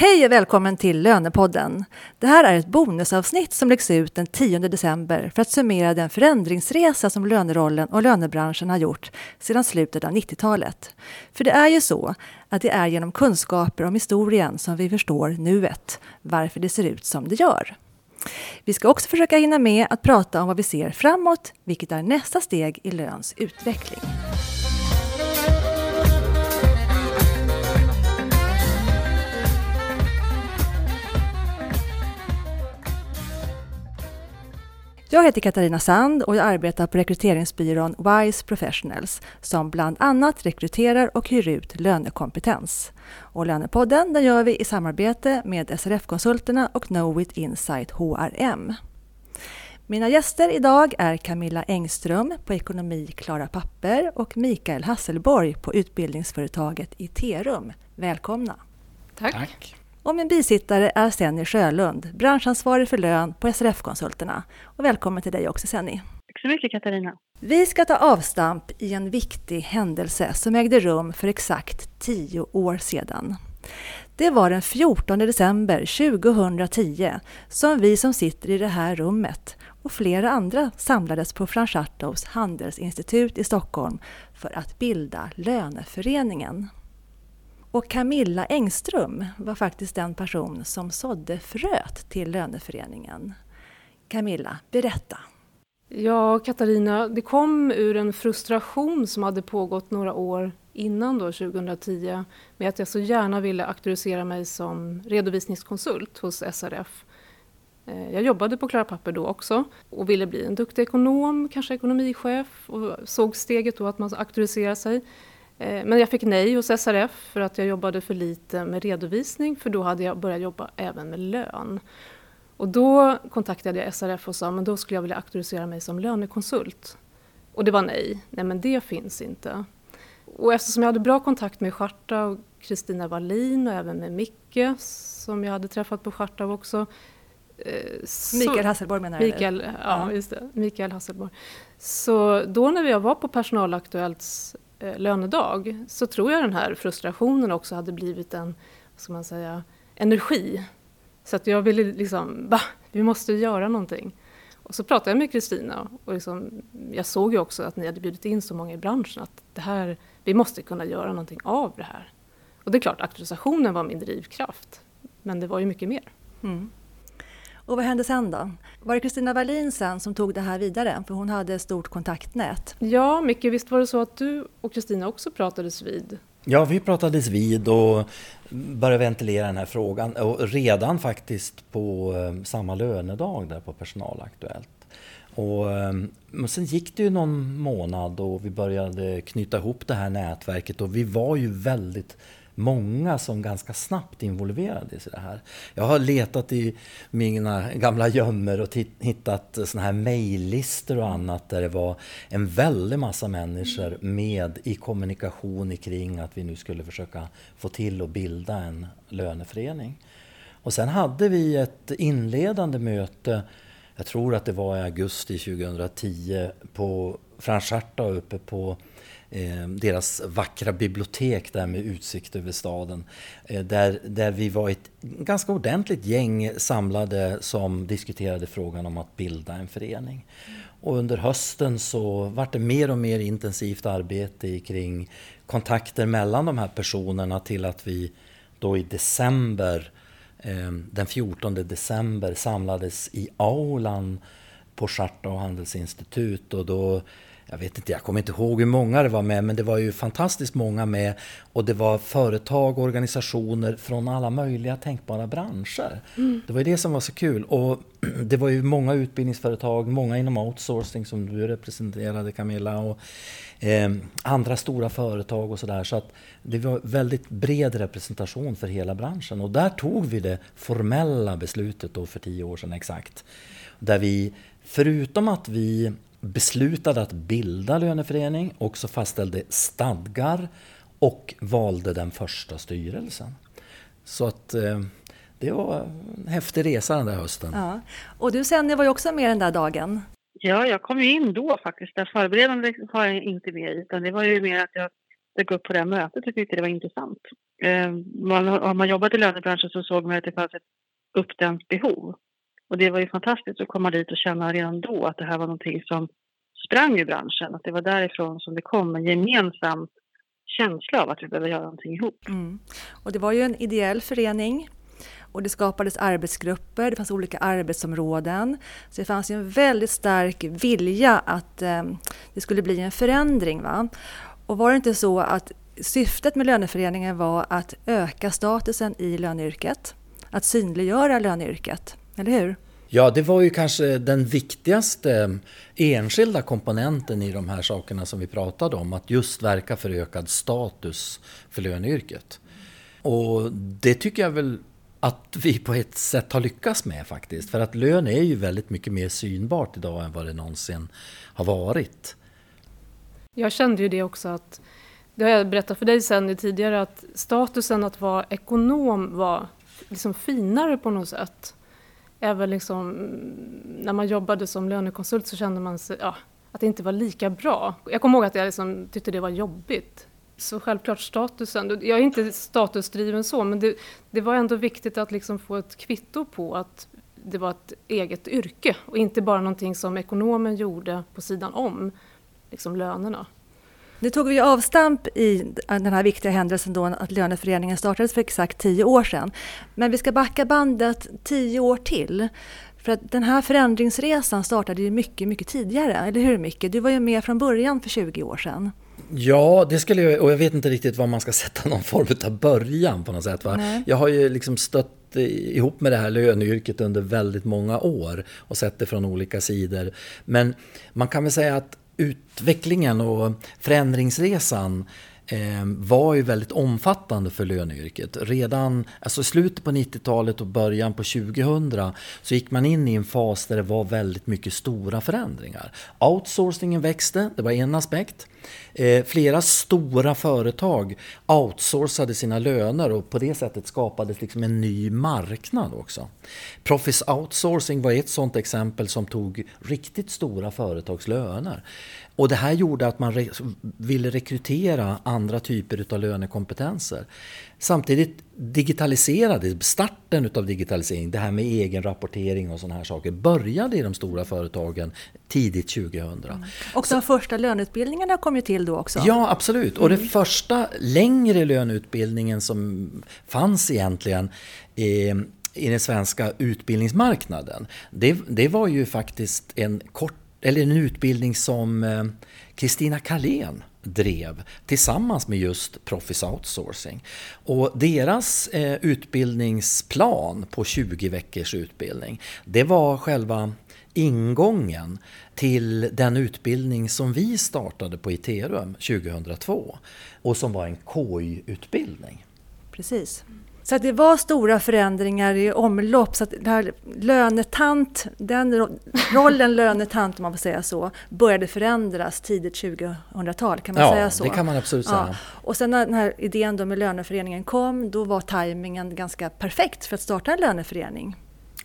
Hej och välkommen till Lönepodden! Det här är ett bonusavsnitt som läggs ut den 10 december för att summera den förändringsresa som lönerollen och lönebranschen har gjort sedan slutet av 90-talet. För det är ju så att det är genom kunskaper om historien som vi förstår nuet, varför det ser ut som det gör. Vi ska också försöka hinna med att prata om vad vi ser framåt, vilket är nästa steg i löns utveckling. Jag heter Katarina Sand och jag arbetar på rekryteringsbyrån WISE Professionals som bland annat rekryterar och hyr ut lönekompetens. Och Lönepodden den gör vi i samarbete med SRF-konsulterna och Knowit Insight HRM. Mina gäster idag är Camilla Engström på Ekonomi Klara Papper och Mikael Hasselborg på utbildningsföretaget Iterum. Välkomna! Tack. Tack. Och min bisittare är Senny Sjölund, branschansvarig för lön på SRF-konsulterna. Och välkommen till dig också Senny. Tack så mycket Katarina. Vi ska ta avstamp i en viktig händelse som ägde rum för exakt tio år sedan. Det var den 14 december 2010 som vi som sitter i det här rummet och flera andra samlades på Franz handelsinstitut i Stockholm för att bilda Löneföreningen. Och Camilla Engström var faktiskt den person som sådde fröet till löneföreningen. Camilla, berätta. Ja, Katarina, det kom ur en frustration som hade pågått några år innan då, 2010 med att jag så gärna ville auktorisera mig som redovisningskonsult hos SRF. Eh, jag jobbade på Klara Papper då också och ville bli en duktig ekonom, kanske ekonomichef och såg steget då att man auktoriserar sig. Eh, men jag fick nej hos SRF för att jag jobbade för lite med redovisning för då hade jag börjat jobba även med lön. Och då kontaktade jag SRF och sa men då skulle jag vilja auktorisera mig som lönekonsult. Och det var nej, nej men det finns inte. Och eftersom jag hade bra kontakt med Scharta och Kristina Wallin och även med Micke som jag hade träffat på Scharta också. Eh, Mikael Hasselborg menar du? Mikael, ja, just det. Mikael Hasselborg. Så då när jag var på Personalaktuellts Eh, lönedag så tror jag den här frustrationen också hade blivit en vad ska man säga, energi. Så att jag ville liksom, va, vi måste göra någonting. Och så pratade jag med Kristina och liksom, jag såg ju också att ni hade bjudit in så många i branschen att det här, vi måste kunna göra någonting av det här. Och det är klart, auktorisationen var min drivkraft. Men det var ju mycket mer. Mm. Och vad hände sen då? Var det Kristina Wallin sen som tog det här vidare? För hon hade ett stort kontaktnät. Ja, Micke, visst var det så att du och Kristina också pratades vid? Ja, vi pratades vid och började ventilera den här frågan. Och redan faktiskt på eh, samma lönedag där på Personalaktuellt. Och, eh, men sen gick det ju någon månad och vi började knyta ihop det här nätverket och vi var ju väldigt många som ganska snabbt involverades i det här. Jag har letat i mina gamla gömmor och hittat såna här mejllistor och annat där det var en väldig massa människor med i kommunikation kring att vi nu skulle försöka få till och bilda en löneförening. Och sen hade vi ett inledande möte, jag tror att det var i augusti 2010, på Francharta uppe på Eh, deras vackra bibliotek där med utsikt över staden. Eh, där, där vi var ett ganska ordentligt gäng samlade som diskuterade frågan om att bilda en förening. Och under hösten så vart det mer och mer intensivt arbete kring kontakter mellan de här personerna till att vi då i december, eh, den 14 december samlades i aulan på Charta och handelsinstitut och då jag vet inte, jag kommer inte ihåg hur många det var med, men det var ju fantastiskt många med. Och det var företag och organisationer från alla möjliga tänkbara branscher. Mm. Det var ju det som var så kul. Och det var ju många utbildningsföretag, många inom outsourcing som du representerade Camilla. Och, eh, andra stora företag och sådär. Så att det var väldigt bred representation för hela branschen. Och där tog vi det formella beslutet då för tio år sedan exakt. Där vi, förutom att vi beslutade att bilda löneförening, också fastställde stadgar och valde den första styrelsen. Så att eh, det var en häftig resa den där hösten. Ja. Och du Senja var ju också med den där dagen. Ja, jag kom ju in då faktiskt. Det förberedande var jag inte med i, utan det var ju mer att jag dök upp på det här mötet och tyckte det var intressant. Eh, man, har man jobbat i lönebranschen så såg man att det fanns ett uppdämt behov. Och det var ju fantastiskt att komma dit och känna redan då att det här var någonting som sprang i branschen. Att det var därifrån som det kom en gemensam känsla av att vi behöver göra någonting ihop. Mm. Och det var ju en ideell förening och det skapades arbetsgrupper, det fanns olika arbetsområden. Så det fanns en väldigt stark vilja att eh, det skulle bli en förändring. Va? Och var det inte så att syftet med löneföreningen var att öka statusen i löneyrket? Att synliggöra löneyrket, eller hur? Ja, det var ju kanske den viktigaste enskilda komponenten i de här sakerna som vi pratade om, att just verka för ökad status för löneyrket. Och det tycker jag väl att vi på ett sätt har lyckats med faktiskt. För att lön är ju väldigt mycket mer synbart idag än vad det någonsin har varit. Jag kände ju det också att, det har jag berättat för dig sen tidigare, att statusen att vara ekonom var liksom finare på något sätt. Även liksom, när man jobbade som lönekonsult så kände man sig, ja, att det inte var lika bra. Jag kommer ihåg att jag liksom tyckte det var jobbigt. Så självklart statusen, jag är inte statusdriven så, men det, det var ändå viktigt att liksom få ett kvitto på att det var ett eget yrke och inte bara någonting som ekonomen gjorde på sidan om liksom lönerna. Nu tog vi avstamp i den här viktiga händelsen då att löneföreningen startades för exakt tio år sedan. Men vi ska backa bandet tio år till. För att den här förändringsresan startade ju mycket, mycket tidigare, eller hur Micke? Du var ju med från början för 20 år sedan. Ja, det skulle jag, och jag vet inte riktigt var man ska sätta någon form av början på något sätt. Va? Jag har ju liksom stött ihop med det här löneyrket under väldigt många år och sett det från olika sidor. Men man kan väl säga att utvecklingen och förändringsresan. Eh, var ju väldigt omfattande för löneyrket. Redan alltså slutet på 90-talet och början på 2000 så gick man in i en fas där det var väldigt mycket stora förändringar. Outsourcingen växte, det var en aspekt. Eh, flera stora företag outsourcade sina löner och på det sättet skapades liksom en ny marknad också. Proffice Outsourcing var ett sådant exempel som tog riktigt stora företags löner. Och det här gjorde att man re ville rekrytera andra typer av lönekompetenser. Samtidigt digitaliserades, starten av digitalisering, det här med egen rapportering och sådana här saker, började i de stora företagen tidigt 2000. Mm. Och de första löneutbildningarna kom ju till då också? Ja, absolut. Mm. Och den första längre löneutbildningen som fanns egentligen eh, i den svenska utbildningsmarknaden, det, det var ju faktiskt en kort eller en utbildning som eh, Kristina Karlén drev tillsammans med just Proffice Outsourcing. Och deras eh, utbildningsplan på 20 veckors utbildning, det var själva ingången till den utbildning som vi startade på Iterum 2002 och som var en KY-utbildning. Precis. Så det var stora förändringar i omlopp. Så att det här lönetant, den rollen lönetant om man får säga så, började förändras tidigt 2000-tal. Kan man ja, säga så? det kan man absolut säga. Ja. Och sen när den här idén då med löneföreningen kom, då var tajmingen ganska perfekt för att starta en löneförening.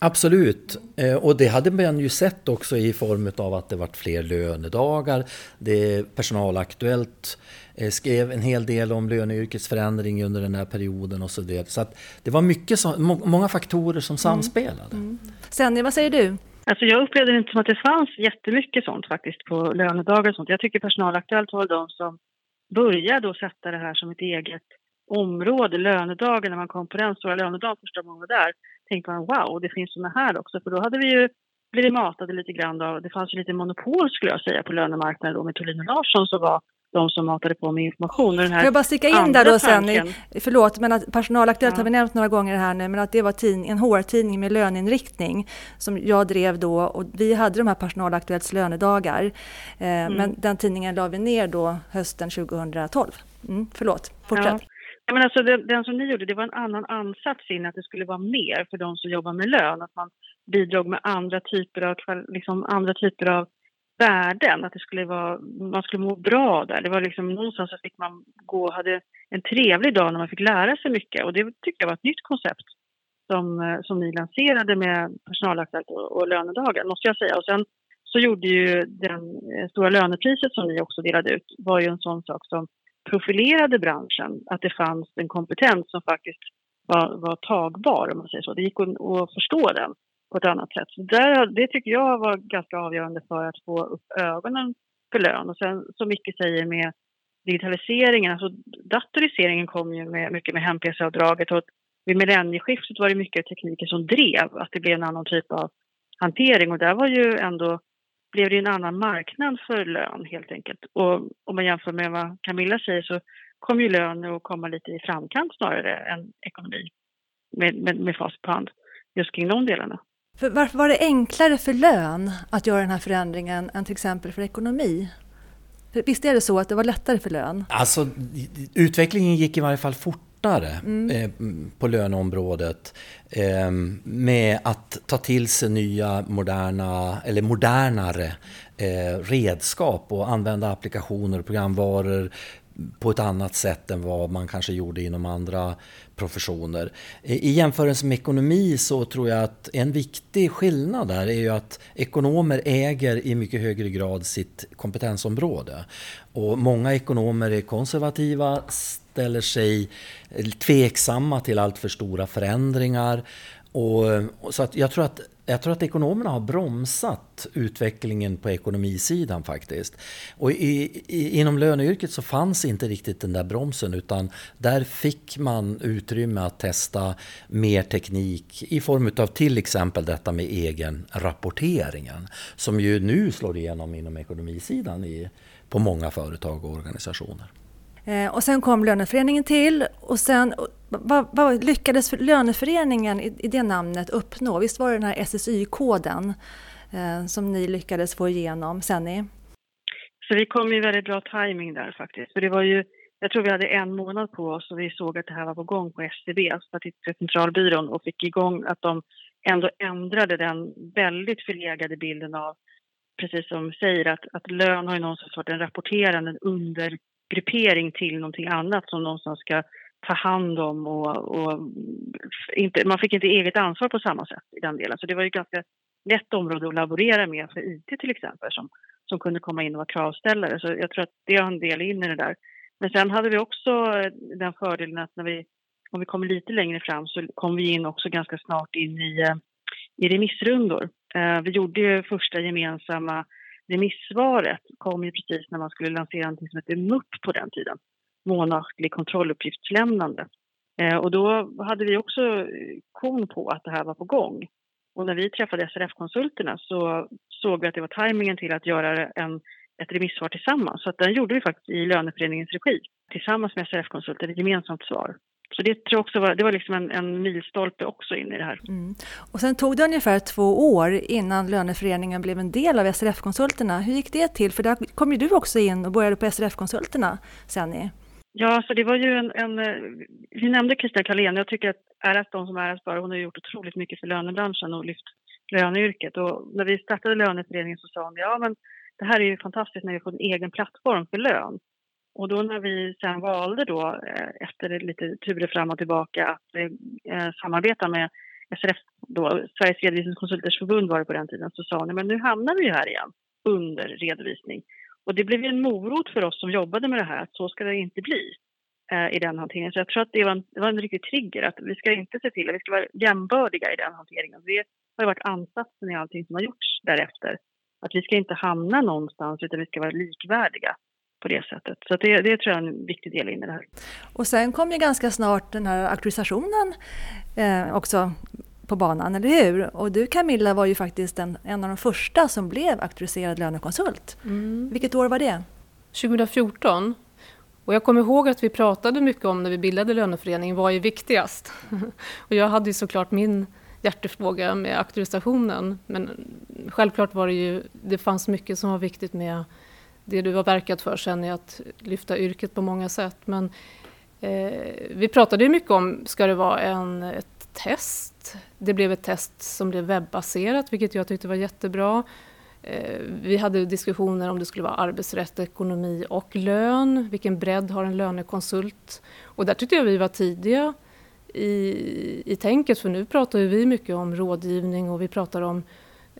Absolut, eh, och det hade man ju sett också i form av att det varit fler lönedagar. Det Personalaktuellt Eh, skrev en hel del om löneyrkets förändring under den här perioden och så vidare. Så att det var mycket så, många faktorer som mm. samspelade. Mm. Senja, vad säger du? Alltså jag upplevde det inte som att det fanns jättemycket sånt faktiskt på lönedagar och sånt. Jag tycker Personalaktuellt var de som började att sätta det här som ett eget område, lönedagen, när man kom på den stora lönedagen första gången var där, tänkte man wow, det finns såna här också. För då hade vi ju blivit matade lite grann av, det fanns ju lite monopol skulle jag säga på lönemarknaden då med Thulin och Larsson som var de som matade på med information. Den här Får jag bara sticka in där då sen, i, förlåt, men att Personalaktuellt ja. har vi nämnt några gånger här nu, men att det var tidning, en HR-tidning med löneinriktning som jag drev då och vi hade de här Personalaktuellts lönedagar. Eh, mm. Men den tidningen la vi ner då hösten 2012. Mm, förlåt, fortsätt. Ja. Men alltså den, den, som ni gjorde, det var en annan ansats in att det skulle vara mer för de som jobbar med lön. Att man bidrog med andra typer av, liksom andra typer av värden, att det skulle vara, man skulle må bra där. Det var liksom någonstans så fick man gå och hade en trevlig dag när man fick lära sig mycket och det tyckte jag var ett nytt koncept som, eh, som ni lanserade med personalaktuellt och, och lönedagen, måste jag säga. Och sen så gjorde ju den eh, stora lönepriset som ni också delade ut var ju en sån sak som profilerade branschen att det fanns en kompetens som faktiskt var, var tagbar, om man säger så. Det gick att, att förstå den på ett annat sätt. Så där, det tycker jag var ganska avgörande för att få upp ögonen för lön. Och sen som Micke säger med digitaliseringen, alltså datoriseringen kom ju med, mycket med hem-PC-avdraget och vid millennieskiftet var det mycket tekniken som drev att det blev en annan typ av hantering och där var ju ändå blev det en annan marknad för lön helt enkelt. Och om man jämför med vad Camilla säger så kom ju lön att komma lite i framkant snarare än ekonomi med, med, med fast på hand just kring de delarna. För varför var det enklare för lön att göra den här förändringen än till exempel för ekonomi? Visst är det så att det var lättare för lön? Alltså, utvecklingen gick i varje fall fortare mm. eh, på löneområdet eh, med att ta till sig nya moderna, eller modernare eh, redskap och använda applikationer och programvaror på ett annat sätt än vad man kanske gjorde inom andra professioner. I jämförelse med ekonomi så tror jag att en viktig skillnad där är ju att ekonomer äger i mycket högre grad sitt kompetensområde. Och många ekonomer är konservativa, ställer sig eh, tveksamma till allt för stora förändringar. Och, eh, så att jag tror att jag tror att ekonomerna har bromsat utvecklingen på ekonomisidan faktiskt. Och i, i, inom löneyrket så fanns inte riktigt den där bromsen utan där fick man utrymme att testa mer teknik i form av till exempel detta med egen rapporteringen som ju nu slår igenom inom ekonomisidan i, på många företag och organisationer. Eh, och sen kom löneföreningen till och sen vad, vad lyckades löneföreningen i, i, det namnet uppnå? Visst var det den här SSY-koden eh, som ni lyckades få igenom, Senni? Så vi kom i väldigt bra timing där faktiskt. För det var ju, jag tror vi hade en månad på oss och vi såg att det här var på gång på SCB, alltså Statistiska centralbyrån, och fick igång att de ändå ändrade den väldigt förlegade bilden av, precis som säger, att, att lön har ju någonstans varit en rapporterande, under gruppering till någonting annat som någonstans ska ta hand om och, och inte, man fick inte eget ansvar på samma sätt i den delen. Så det var ju ganska lätt område att laborera med för IT till exempel som, som kunde komma in och vara kravställare. Så jag tror att det har en del in i det där. Men sen hade vi också eh, den fördelen att när vi, om vi kommer lite längre fram så kom vi in också ganska snart in i, eh, i remissrundor. Eh, vi gjorde ju första gemensamma remissvaret kom ju precis när man skulle lansera något som hette MUP på den tiden, månatlig kontrolluppgiftslämnande. Eh, och då hade vi också eh, kon på att det här var på gång. Och när vi träffade SRF-konsulterna så såg vi att det var tajmingen till att göra en, ett remissvar tillsammans. Så att den gjorde vi faktiskt i löneföreningens regi tillsammans med SRF-konsulter, ett gemensamt svar. Så det tror jag också var, det var liksom en, en milstolpe också in i det här. Mm. Och sen tog det ungefär två år innan löneföreningen blev en del av SRF-konsulterna. Hur gick det till? För där kom ju du också in och började på SRF-konsulterna, Senni. Ja, så det var ju en... en vi nämnde Kristina Karlén. Jag tycker att äras de som äras bör. Hon har gjort otroligt mycket för lönebranschen och lyft löneyrket. Och när vi startade löneföreningen så sa hon ja men det här är ju fantastiskt när vi får en egen plattform för lön. Och då när vi sen valde då, eh, efter lite turer fram och tillbaka, att eh, eh samarbeta med SRF, då, Sveriges redovisningskonsulters förbund var det på den tiden, så sa ni men nu hamnar vi ju här igen under redovisning. Och det blev en morot för oss som jobbade med det här, att så ska det inte bli eh, i den hanteringen. Så jag tror att det var, en, det var en riktig trigger, att vi ska inte se till att vi ska vara jämbördiga i den hanteringen. Det har varit ansatsen i allting som har gjorts därefter. Att vi ska inte hamna någonstans, utan vi ska vara likvärdiga på det sättet. Så det, det tror jag är en viktig del in i det här. Och sen kom ju ganska snart den här auktorisationen eh, också på banan, eller hur? Och du Camilla var ju faktiskt en, en av de första som blev auktoriserad lönekonsult. Mm. Vilket år var det? 2014. Och jag kommer ihåg att vi pratade mycket om när vi bildade löneföreningen, vad är viktigast? och jag hade ju såklart min hjärtefråga med auktorisationen. Men självklart var det ju, det fanns mycket som var viktigt med det du har verkat för sen är att lyfta yrket på många sätt. Men eh, vi pratade ju mycket om, ska det vara en, ett test? Det blev ett test som blev webbaserat, vilket jag tyckte var jättebra. Eh, vi hade diskussioner om det skulle vara arbetsrätt, ekonomi och lön. Vilken bredd har en lönekonsult? Och där tyckte jag vi var tidiga i, i tänket, för nu pratar ju vi mycket om rådgivning och vi pratar om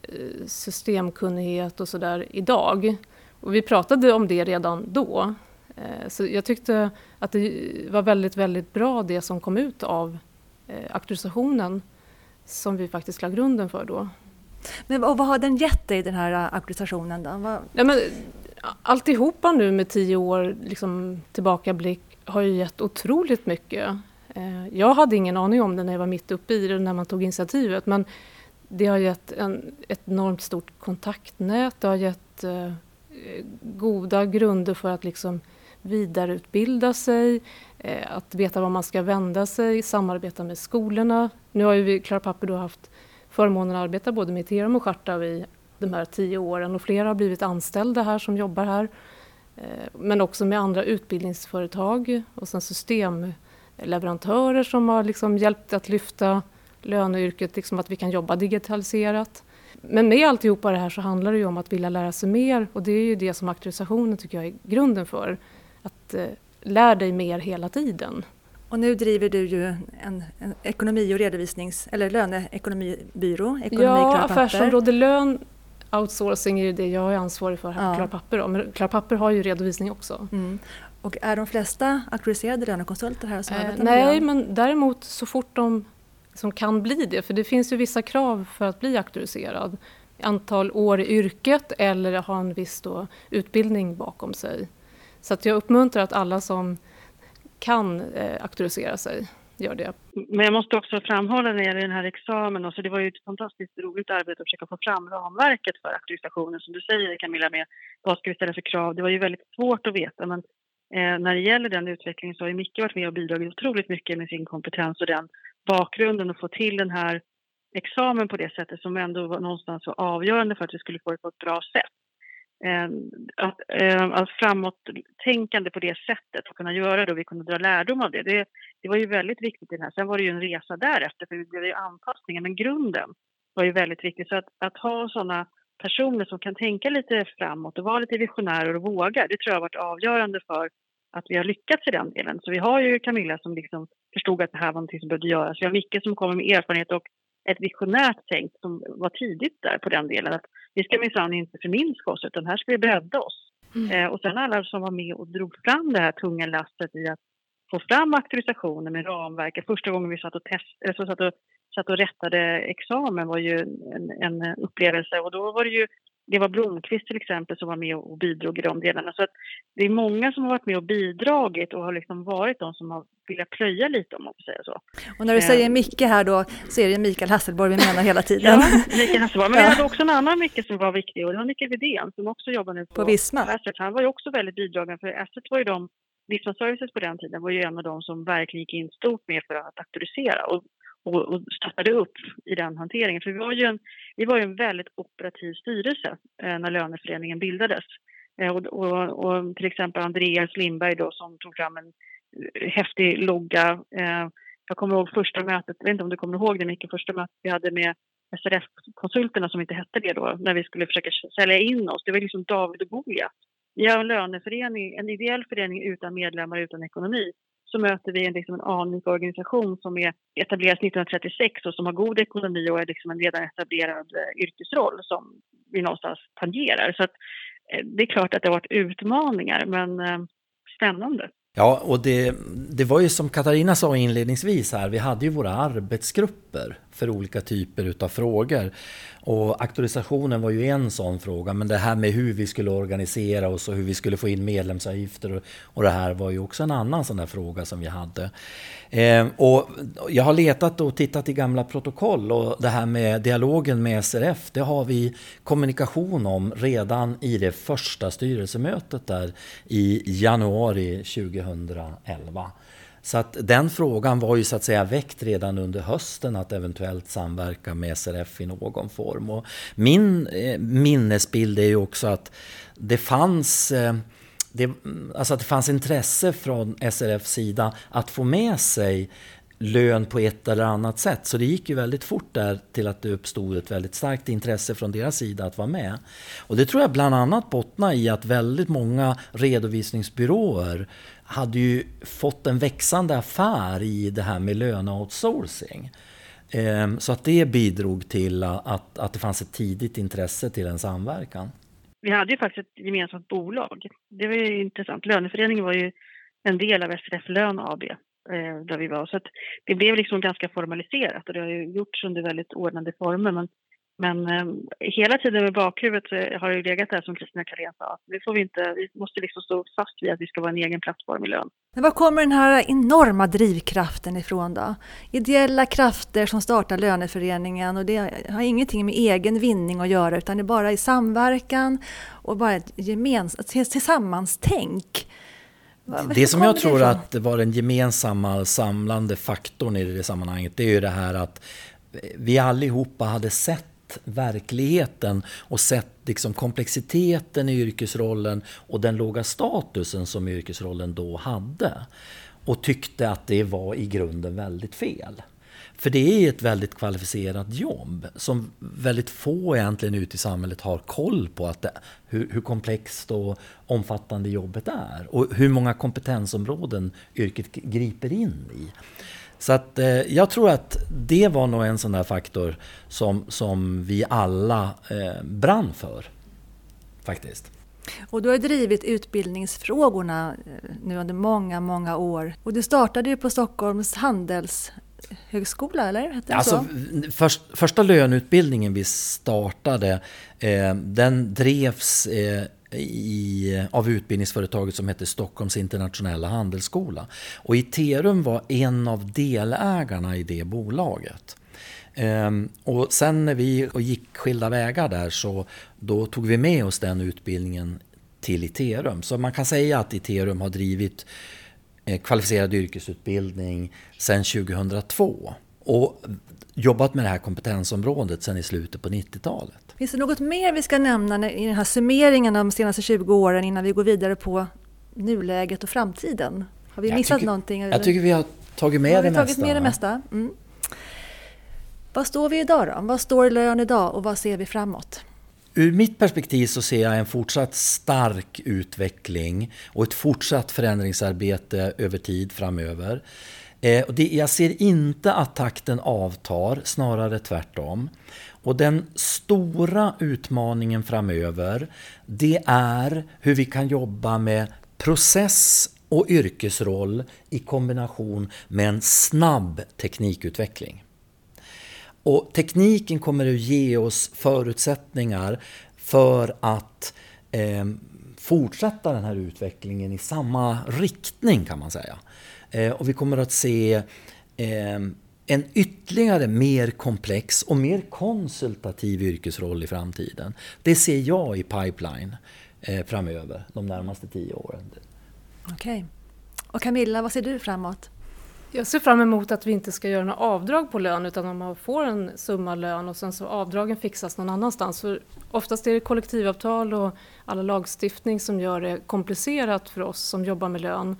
eh, systemkunnighet och sådär idag. Och vi pratade om det redan då. Eh, så jag tyckte att det var väldigt, väldigt bra det som kom ut av eh, auktorisationen som vi faktiskt la grunden för då. Men och vad har den gett dig, den här auktorisationen? Då? Vad... Ja, men, alltihopa nu med tio år liksom, tillbakablick har ju gett otroligt mycket. Eh, jag hade ingen aning om det när jag var mitt uppe i det, när man tog initiativet. Men det har gett en, ett enormt stort kontaktnät. Det har gett eh, Eh, goda grunder för att liksom vidareutbilda sig, eh, att veta var man ska vända sig, samarbeta med skolorna. Nu har ju vi, Klara Papper då haft förmånen att arbeta både med Terum och Charta i de här tio åren och flera har blivit anställda här som jobbar här. Eh, men också med andra utbildningsföretag och sen systemleverantörer som har liksom hjälpt att lyfta löneyrket, liksom att vi kan jobba digitaliserat. Men med alltihopa det här så handlar det ju om att vilja lära sig mer och det är ju det som auktorisationen tycker jag är grunden för. Att eh, lär dig mer hela tiden. Och nu driver du ju en, en ekonomi och redovisnings eller löneekonomibyrå. Ekonomi, ja, affärsområde lön outsourcing är ju det jag är ansvarig för här på Klara Papper. Då. Men Klara Papper har ju redovisning också. Mm. Och är de flesta auktoriserade lönekonsulter här som eh, Nej, men däremot så fort de som kan bli det, för det finns ju vissa krav för att bli auktoriserad. Antal år i yrket eller ha en viss då utbildning bakom sig. Så att jag uppmuntrar att alla som kan eh, auktorisera sig gör det. Men jag måste också framhålla när det gäller den här examen, så det var ju ett fantastiskt roligt arbete att försöka få fram ramverket för auktorisationen som du säger Camilla med vad ska vi ställa för krav. Det var ju väldigt svårt att veta men eh, när det gäller den utvecklingen så har ju Micke varit med och bidragit otroligt mycket med sin kompetens och den bakgrunden och få till den här examen på det sättet som ändå var någonstans var avgörande för att vi skulle få det på ett bra sätt. Ehm, att, ehm, att framåttänkande på det sättet och kunna göra det och vi kunde dra lärdom av det, det, det var ju väldigt viktigt i den här. Sen var det ju en resa därefter för det blev ju anpassningar men grunden var ju väldigt viktig. Så att, att ha sådana personer som kan tänka lite framåt och vara lite visionärer och våga, det tror jag har varit avgörande för att vi har lyckats i den delen. Så vi har ju Camilla som liksom förstod att det här var något som behövde göras. Vi har Micke som kommer med erfarenhet och ett visionärt tänk som var tidigt där på den delen. Att vi ska minsann inte förminska oss utan här ska vi bredda oss. Mm. Eh, och sen alla som var med och drog fram det här tunga lastet i att få fram auktorisationer med ramverket. Första gången vi satt och, test, äh, satt och, satt och rättade examen var ju en, en upplevelse och då var det ju det var Blomqvist till exempel som var med och bidrog i de delarna. Så det är många som har varit med och bidragit och har liksom varit de som har velat plöja lite om man får säga så. Och när du säger eh. Micke här då så är det Mikael Hasselborg vi menar hela tiden. Ja, Mikael Hasselborg. Men ja. hade också en annan Micke som var viktig och det var Mikael Widén som också jobbar nu på, på Visma. Asset. Han var ju också väldigt bidragande för Asset var ju de Visma Services på den tiden var ju en av de som verkligen gick in stort med för att auktorisera. Och och, och startade upp i den hanteringen. För vi var ju en, vi var ju en väldigt operativ styrelse eh, när löneföreningen bildades. Eh, och, och, och, till exempel Andreas Lindberg då som tog fram en eh, häftig logga. Eh, jag kommer ihåg första mötet, jag vet inte om du kommer ihåg det Micke, första mötet vi hade med SRF-konsulterna som inte hette det då, när vi skulle försöka sälja in oss. Det var liksom David och Goliat. Vi har en löneförening, en ideell förening utan medlemmar, utan ekonomi så möter vi en, liksom en anrik organisation som är etablerad 1936 och som har god ekonomi och är liksom en redan etablerad eh, yrkesroll som vi någonstans tangerar. Så att, eh, det är klart att det har varit utmaningar, men eh, spännande. Ja, och det, det var ju som Katarina sa inledningsvis här, vi hade ju våra arbetsgrupper för olika typer utav frågor. Och auktorisationen var ju en sån fråga, men det här med hur vi skulle organisera oss och hur vi skulle få in medlemsavgifter och, och det här var ju också en annan sån där fråga som vi hade. Eh, och jag har letat och tittat i gamla protokoll och det här med dialogen med SRF, det har vi kommunikation om redan i det första styrelsemötet där i januari 2011. Så att den frågan var ju så att säga väckt redan under hösten att eventuellt samverka med SRF i någon form. Och min eh, minnesbild är ju också att det fanns eh, det, alltså att det fanns intresse från SRFs sida att få med sig lön på ett eller annat sätt. Så det gick ju väldigt fort där till att det uppstod ett väldigt starkt intresse från deras sida att vara med. Och det tror jag bland annat bottnar i att väldigt många redovisningsbyråer hade ju fått en växande affär i det här med löneoutsourcing. Ehm, så att det bidrog till att, att det fanns ett tidigt intresse till en samverkan. vi hade ju faktiskt ett gemensamt bolag. Det var ju intressant. Löneföreningen var ju en del av SRF Lön AB eh, där vi var. Så att det blev liksom ganska formaliserat och det har ju gjorts under väldigt ordnade former. Men men eh, hela tiden med bakhuvudet har det legat där som Kristina Karlén sa. Nu får vi, inte, vi måste liksom stå fast vid att vi ska vara en egen plattform i lön. Men var kommer den här enorma drivkraften ifrån då? Ideella krafter som startar löneföreningen och det har ingenting med egen vinning att göra utan det är bara i samverkan och bara ett gemensamt tillsammanstänk. Det som jag tror att var den gemensamma samlande faktorn i det sammanhanget det är ju det här att vi allihopa hade sett verkligheten och sett liksom komplexiteten i yrkesrollen och den låga statusen som yrkesrollen då hade. Och tyckte att det var i grunden väldigt fel. För det är ett väldigt kvalificerat jobb som väldigt få egentligen ute i samhället har koll på att det, hur, hur, komplext och omfattande jobbet är och hur många kompetensområden yrket griper in i. Så att, eh, jag tror att det var nog en sån där faktor som, som vi alla eh, brann för. Faktiskt. Och du har drivit utbildningsfrågorna eh, nu under många, många år. Och du startade ju på Stockholms handelshögskola, eller? Hette alltså, först, första löneutbildningen vi startade, eh, den drevs eh, i, av utbildningsföretaget som hette Stockholms internationella handelsskola. Och Iterum var en av delägarna i det bolaget. Ehm, och sen när vi gick skilda vägar där så då tog vi med oss den utbildningen till Iterum. Så man kan säga att Iterum har drivit eh, kvalificerad yrkesutbildning sedan 2002. Och jobbat med det här kompetensområdet sedan i slutet på 90-talet. Finns det något mer vi ska nämna i den här summeringen av de senaste 20 åren innan vi går vidare på nuläget och framtiden? Har vi missat tycker, någonting? Jag tycker vi har tagit med, har det, vi tagit med det mesta. Mm. Vad står vi idag då? Vad står lön idag och vad ser vi framåt? Ur mitt perspektiv så ser jag en fortsatt stark utveckling och ett fortsatt förändringsarbete över tid framöver. Eh, jag ser inte att takten avtar, snarare tvärtom. Och den stora utmaningen framöver, det är hur vi kan jobba med process och yrkesroll i kombination med en snabb teknikutveckling. Och tekniken kommer att ge oss förutsättningar för att eh, fortsätta den här utvecklingen i samma riktning kan man säga. Eh, och vi kommer att se eh, en ytterligare mer komplex och mer konsultativ yrkesroll i framtiden. Det ser jag i pipeline eh, framöver, de närmaste tio åren. Okej. Okay. Och Camilla, vad ser du framåt? Jag ser fram emot att vi inte ska göra några avdrag på lön utan att man får en summa lön och sen så avdragen fixas någon annanstans. För oftast är det kollektivavtal och all lagstiftning som gör det komplicerat för oss som jobbar med lön.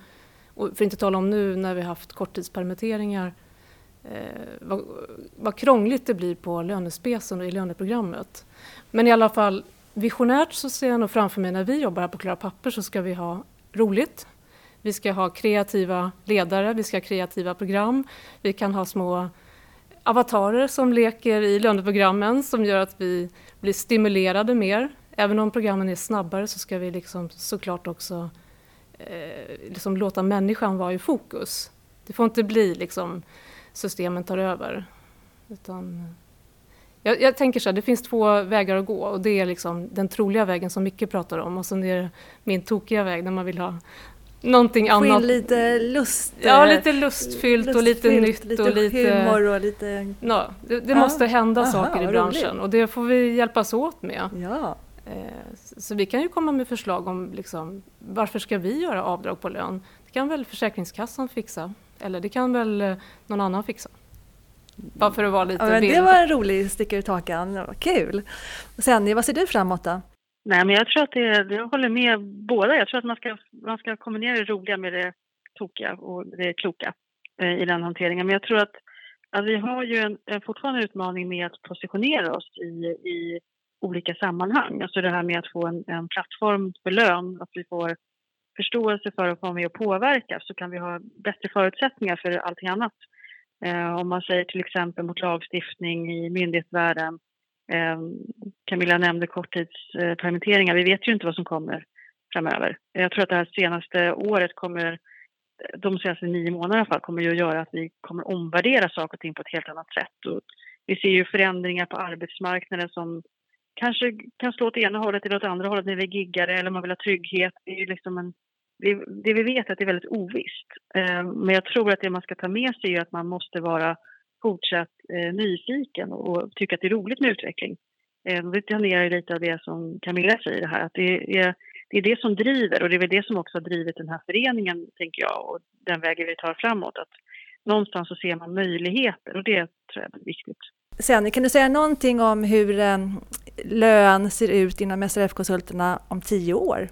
Och för att inte tala om nu när vi har haft korttidspermitteringar eh, vad, vad krångligt det blir på lönespecen och i löneprogrammet. Men i alla fall visionärt så ser jag nog framför mig när vi jobbar här på Klara Papper så ska vi ha roligt. Vi ska ha kreativa ledare, vi ska ha kreativa program. Vi kan ha små avatarer som leker i löneprogrammen som gör att vi blir stimulerade mer. Även om programmen är snabbare så ska vi liksom såklart också eh, liksom låta människan vara i fokus. Det får inte bli liksom systemen tar över. Utan, jag, jag, tänker så här, det finns två vägar att gå och det är liksom den troliga vägen som Micke pratar om och sen är det min tokiga väg när man vill ha någonting Få annat. in lite lust. Ja, lite lustfyllt, lustfyllt och lite nytt lite och lite... humor och lite... Ja, det, det måste hända Aha, saker i branschen roligt. och det får vi hjälpas åt med. Ja. Eh, så vi kan ju komma med förslag om liksom, varför ska vi göra avdrag på lön? Det kan väl Försäkringskassan fixa? Eller det kan väl eh, någon annan fixa? Bara för att vara lite ja, bild. Det var en rolig sticka ut hakan, kul! Sen, vad ser du framåt då? Nej, men jag tror att det, jag håller med båda. Jag tror att man ska, man ska kombinera det roliga med det tokiga och det kloka eh, i den hanteringen. Men jag tror att, att vi har ju en, en fortfarande utmaning med att positionera oss i, i olika sammanhang. Alltså det här med att få en, en plattform för lön, att vi får förståelse för att vara med och påverka så kan vi ha bättre förutsättningar för allting annat. Eh, om man säger till exempel mot lagstiftning i myndighetsvärlden Eh, Camilla nämnde korttidspermitteringar. Vi vet ju inte vad som kommer framöver. Jag tror att det här senaste året kommer, de senaste nio månaderna i alla fall, kommer ju att göra att vi kommer omvärdera saker och ting på ett helt annat sätt. Och vi ser ju förändringar på arbetsmarknaden som kanske kan slå åt ena hållet eller åt andra hållet när vi giggar eller man vill ha trygghet. Det, är liksom en, det, vi vet är att det är väldigt ovisst. Eh, men jag tror att det man ska ta med sig är att man måste vara fortsatt eh, nyfiken och tycka att det är roligt med utveckling. Eh, det tangerar lite av det som Camilla säger här, att det är, det är det som driver och det är väl det som också har drivit den här föreningen, tänker jag, och den vägen vi tar framåt. Att någonstans så ser man möjligheter och det tror jag är viktigt. Sen, kan du säga någonting om hur eh, lön ser ut inom SRF-konsulterna om tio år?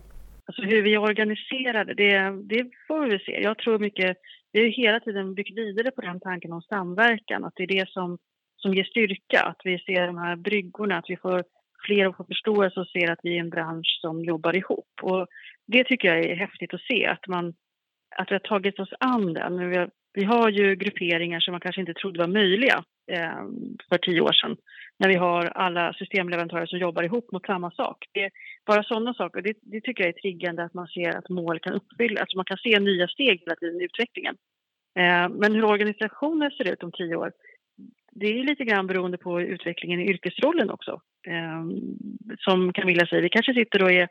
Alltså hur vi är organiserade, det, det får vi se. Jag tror mycket, vi har hela tiden byggt vidare på den tanken om samverkan, att det är det som, som ger styrka, att vi ser de här bryggorna, att vi får fler att få förståelse och ser att vi är en bransch som jobbar ihop. Och det tycker jag är häftigt att se, att, man, att vi har tagit oss an den. Vi har, vi har ju grupperingar som man kanske inte trodde var möjliga eh, för tio år sedan när vi har alla systemleverantörer som jobbar ihop mot samma sak. Det, bara sådana saker, det, det, tycker jag är triggande att man ser att mål kan uppfyllas, alltså man kan se nya steg hela tiden i utvecklingen. Eh, men hur organisationen ser ut om tio år, det är lite grann beroende på utvecklingen i yrkesrollen också. Eh, som Camilla säger, vi kanske sitter och är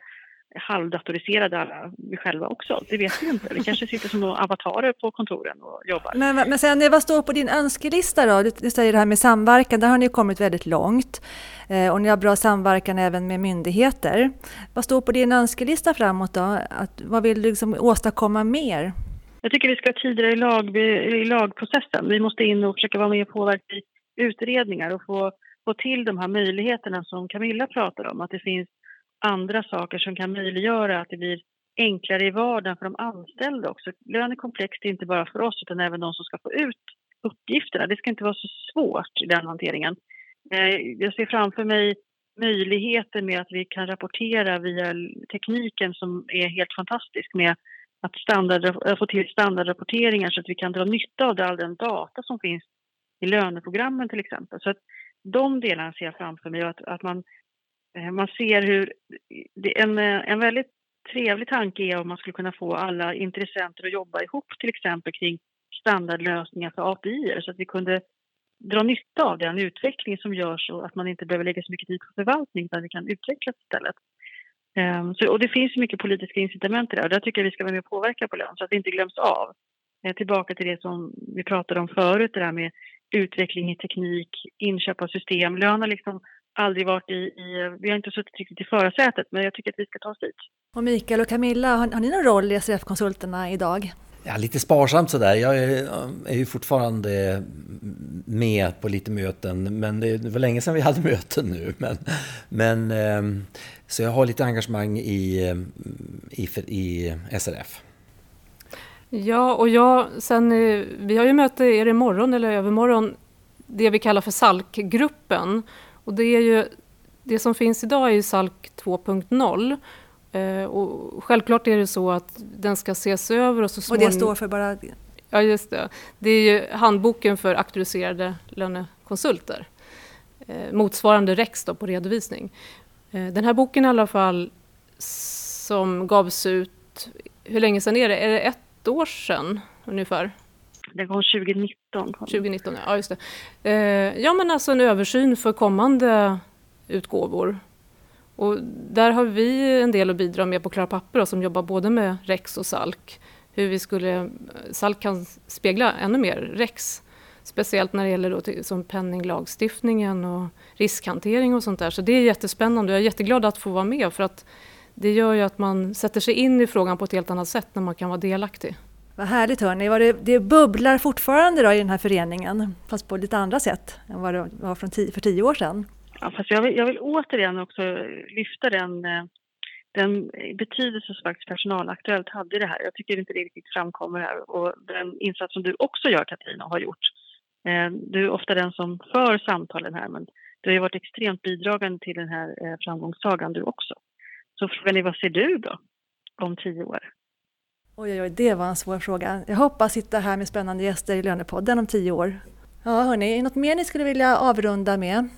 halvdatoriserade alla vi själva också. Det vet vi inte. Vi kanske sitter som avatarer på kontoren och jobbar. Men, men sen, vad står på din önskelista då? Du, du säger det här med samverkan, där har ni kommit väldigt långt. Eh, och ni har bra samverkan även med myndigheter. Vad står på din önskelista framåt då? Att, vad vill du liksom åstadkomma mer? Jag tycker vi ska tidigare i, lag, i lagprocessen. Vi måste in och försöka vara med och påverka i utredningar och få, få till de här möjligheterna som Camilla pratar om. Att det finns andra saker som kan möjliggöra att det blir enklare i vardagen för de anställda också. Lön är komplext inte bara för oss utan även de som ska få ut uppgifterna. Det ska inte vara så svårt i den hanteringen. Eh, jag ser framför mig möjligheten med att vi kan rapportera via tekniken som är helt fantastisk med att standard, eh, få till standardrapporteringar så att vi kan dra nytta av all den data som finns i löneprogrammen till exempel. Så att de delarna ser jag framför mig och att, att man Eh, man ser hur... En, eh, en väldigt trevlig tanke är om man skulle kunna få alla intressenter att jobba ihop till exempel kring standardlösningar för API så att vi kunde dra nytta av den utveckling som görs och att man inte behöver lägga så mycket tid på förvaltning utan vi kan utvecklas istället. Um, så, och det finns mycket politiska incitament i det och där tycker jag vi ska vara med och påverka på lön så att det inte glöms av. Eh, tillbaka till det som vi pratade om förut, det där med utveckling i teknik, inköp av system. Lön har liksom aldrig varit i, i, vi har inte suttit riktigt i förarsätet, men jag tycker att vi ska ta oss dit. Och Mikael och Camilla, har, har ni någon roll i SRF-konsulterna idag? Ja, lite sparsamt sådär. Jag är, är ju fortfarande med på lite möten, men det var länge sedan vi hade möten nu. Men, men, ehm, så jag har lite engagemang i, i, i SRF. Ja, och jag, sen, eh, vi har ju möte, är det imorgon eller övermorgon, det vi kallar för SALK-gruppen. Och det, är ju, det som finns idag är ju SALK 2.0. Eh, och självklart är det så att den ska ses över och så småningom... Och det står för bara... Ja, just det. Det är ju handboken för auktoriserade lönekonsulter. Eh, motsvarande REX på redovisning. Eh, den här boken i alla fall som gavs ut, hur länge sedan är det? Är det ett år sedan ungefär? Den kom 2019. 2019, ja just det. Eh, ja men alltså en översyn för kommande utgåvor. Och där har vi en del att bidra med på Klara Papper då, som jobbar både med REX och SALK. Hur vi skulle, SALK kan spegla ännu mer REX. Speciellt när det gäller då till, som penninglagstiftningen och riskhantering och sånt där. Så det är jättespännande jag är jätteglad att få vara med för att det gör ju att man sätter sig in i frågan på ett helt annat sätt när man kan vara delaktig. Vad härligt hörni, det, det bubblar fortfarande då i den här föreningen, fast på lite andra sätt än vad det var från tio, för tio år sedan. Ja, fast jag vill, jag vill återigen också lyfta den, eh, den betydelse som faktiskt Personalaktuellt hade i det här. Jag tycker inte det riktigt framkommer här och den insats som du också gör Katarina har gjort. Eh, du är ofta den som för samtalen här men du har ju varit extremt bidragande till den här eh, framgångssagan du också. Så frågan är vad ser du då om tio år? Oj, oj, oj, det var en svår fråga. Jag hoppas sitta här med spännande gäster i Lönepodden om tio år. Ja, hörni, är det något mer ni skulle vilja avrunda med?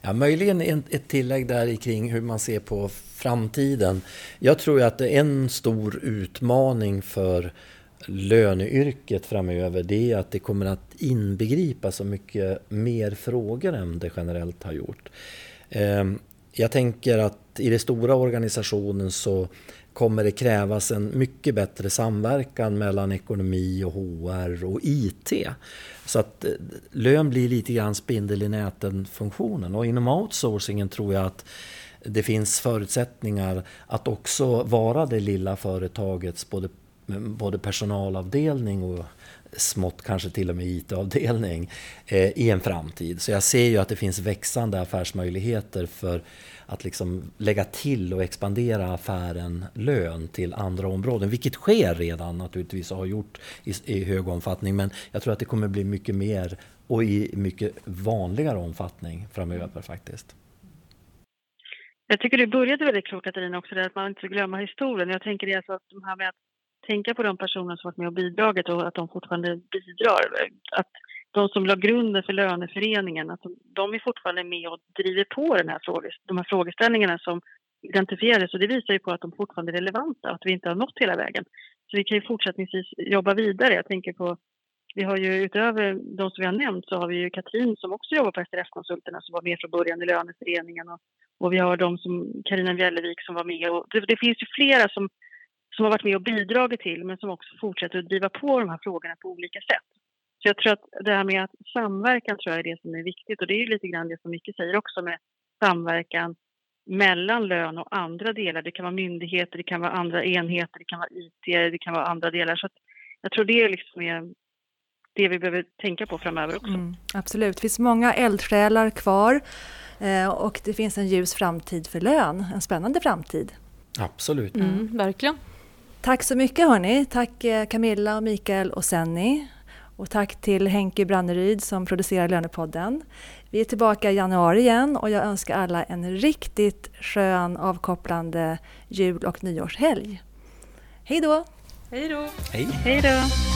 Ja, möjligen ett tillägg där kring hur man ser på framtiden. Jag tror att en stor utmaning för löneyrket framöver det är att det kommer att inbegripa så mycket mer frågor än det generellt har gjort. Ehm, jag tänker att i den stora organisationen så kommer det krävas en mycket bättre samverkan mellan ekonomi och HR och IT. Så att eh, lön blir lite grann spindel i näten-funktionen. Och inom outsourcingen tror jag att det finns förutsättningar att också vara det lilla företagets både, både personalavdelning och smått kanske till och med IT-avdelning eh, i en framtid. Så jag ser ju att det finns växande affärsmöjligheter för att liksom lägga till och expandera affären lön till andra områden. Vilket sker redan naturligtvis och har gjort i, i hög omfattning. Men jag tror att det kommer bli mycket mer och i mycket vanligare omfattning framöver faktiskt. Jag tycker du började väldigt klokt Katarina också, där att man inte ska glömma historien. Jag tänker det alltså att de här med att tänka på de personer som varit med och bidragit och att de fortfarande bidrar. Att de som la grunden för löneföreningen, att de, är fortfarande med och driver på den här de här frågeställningarna som identifierades och det visar ju på att de fortfarande är relevanta, och att vi inte har nått hela vägen. Så vi kan ju fortsättningsvis jobba vidare. Jag tänker på, vi har ju utöver de som vi har nämnt så har vi ju Katrin som också jobbar på SRF-konsulterna som var med från början i löneföreningen och, och vi har de som Karina Bjällervik som var med och det, det finns ju flera som som har varit med och bidragit till men som också fortsätter att driva på de här frågorna på olika sätt. Så jag tror att det här med att samverkan tror jag är det som är viktigt och det är ju lite grann det som Micke säger också med samverkan mellan lön och andra delar. Det kan vara myndigheter, det kan vara andra enheter, det kan vara IT, det kan vara andra delar. Så jag tror det liksom är det vi behöver tänka på framöver också. Mm, absolut, det finns många eldsjälar kvar eh, och det finns en ljus framtid för lön, en spännande framtid. Absolut. Mm, verkligen. Tack så mycket hörni. Tack eh, Camilla, Mikael och Senni. Och tack till Henke Branneryd som producerar Lönepodden. Vi är tillbaka i januari igen och jag önskar alla en riktigt skön avkopplande jul och nyårshelg. Hej då! Hej då! Hej! Hej då!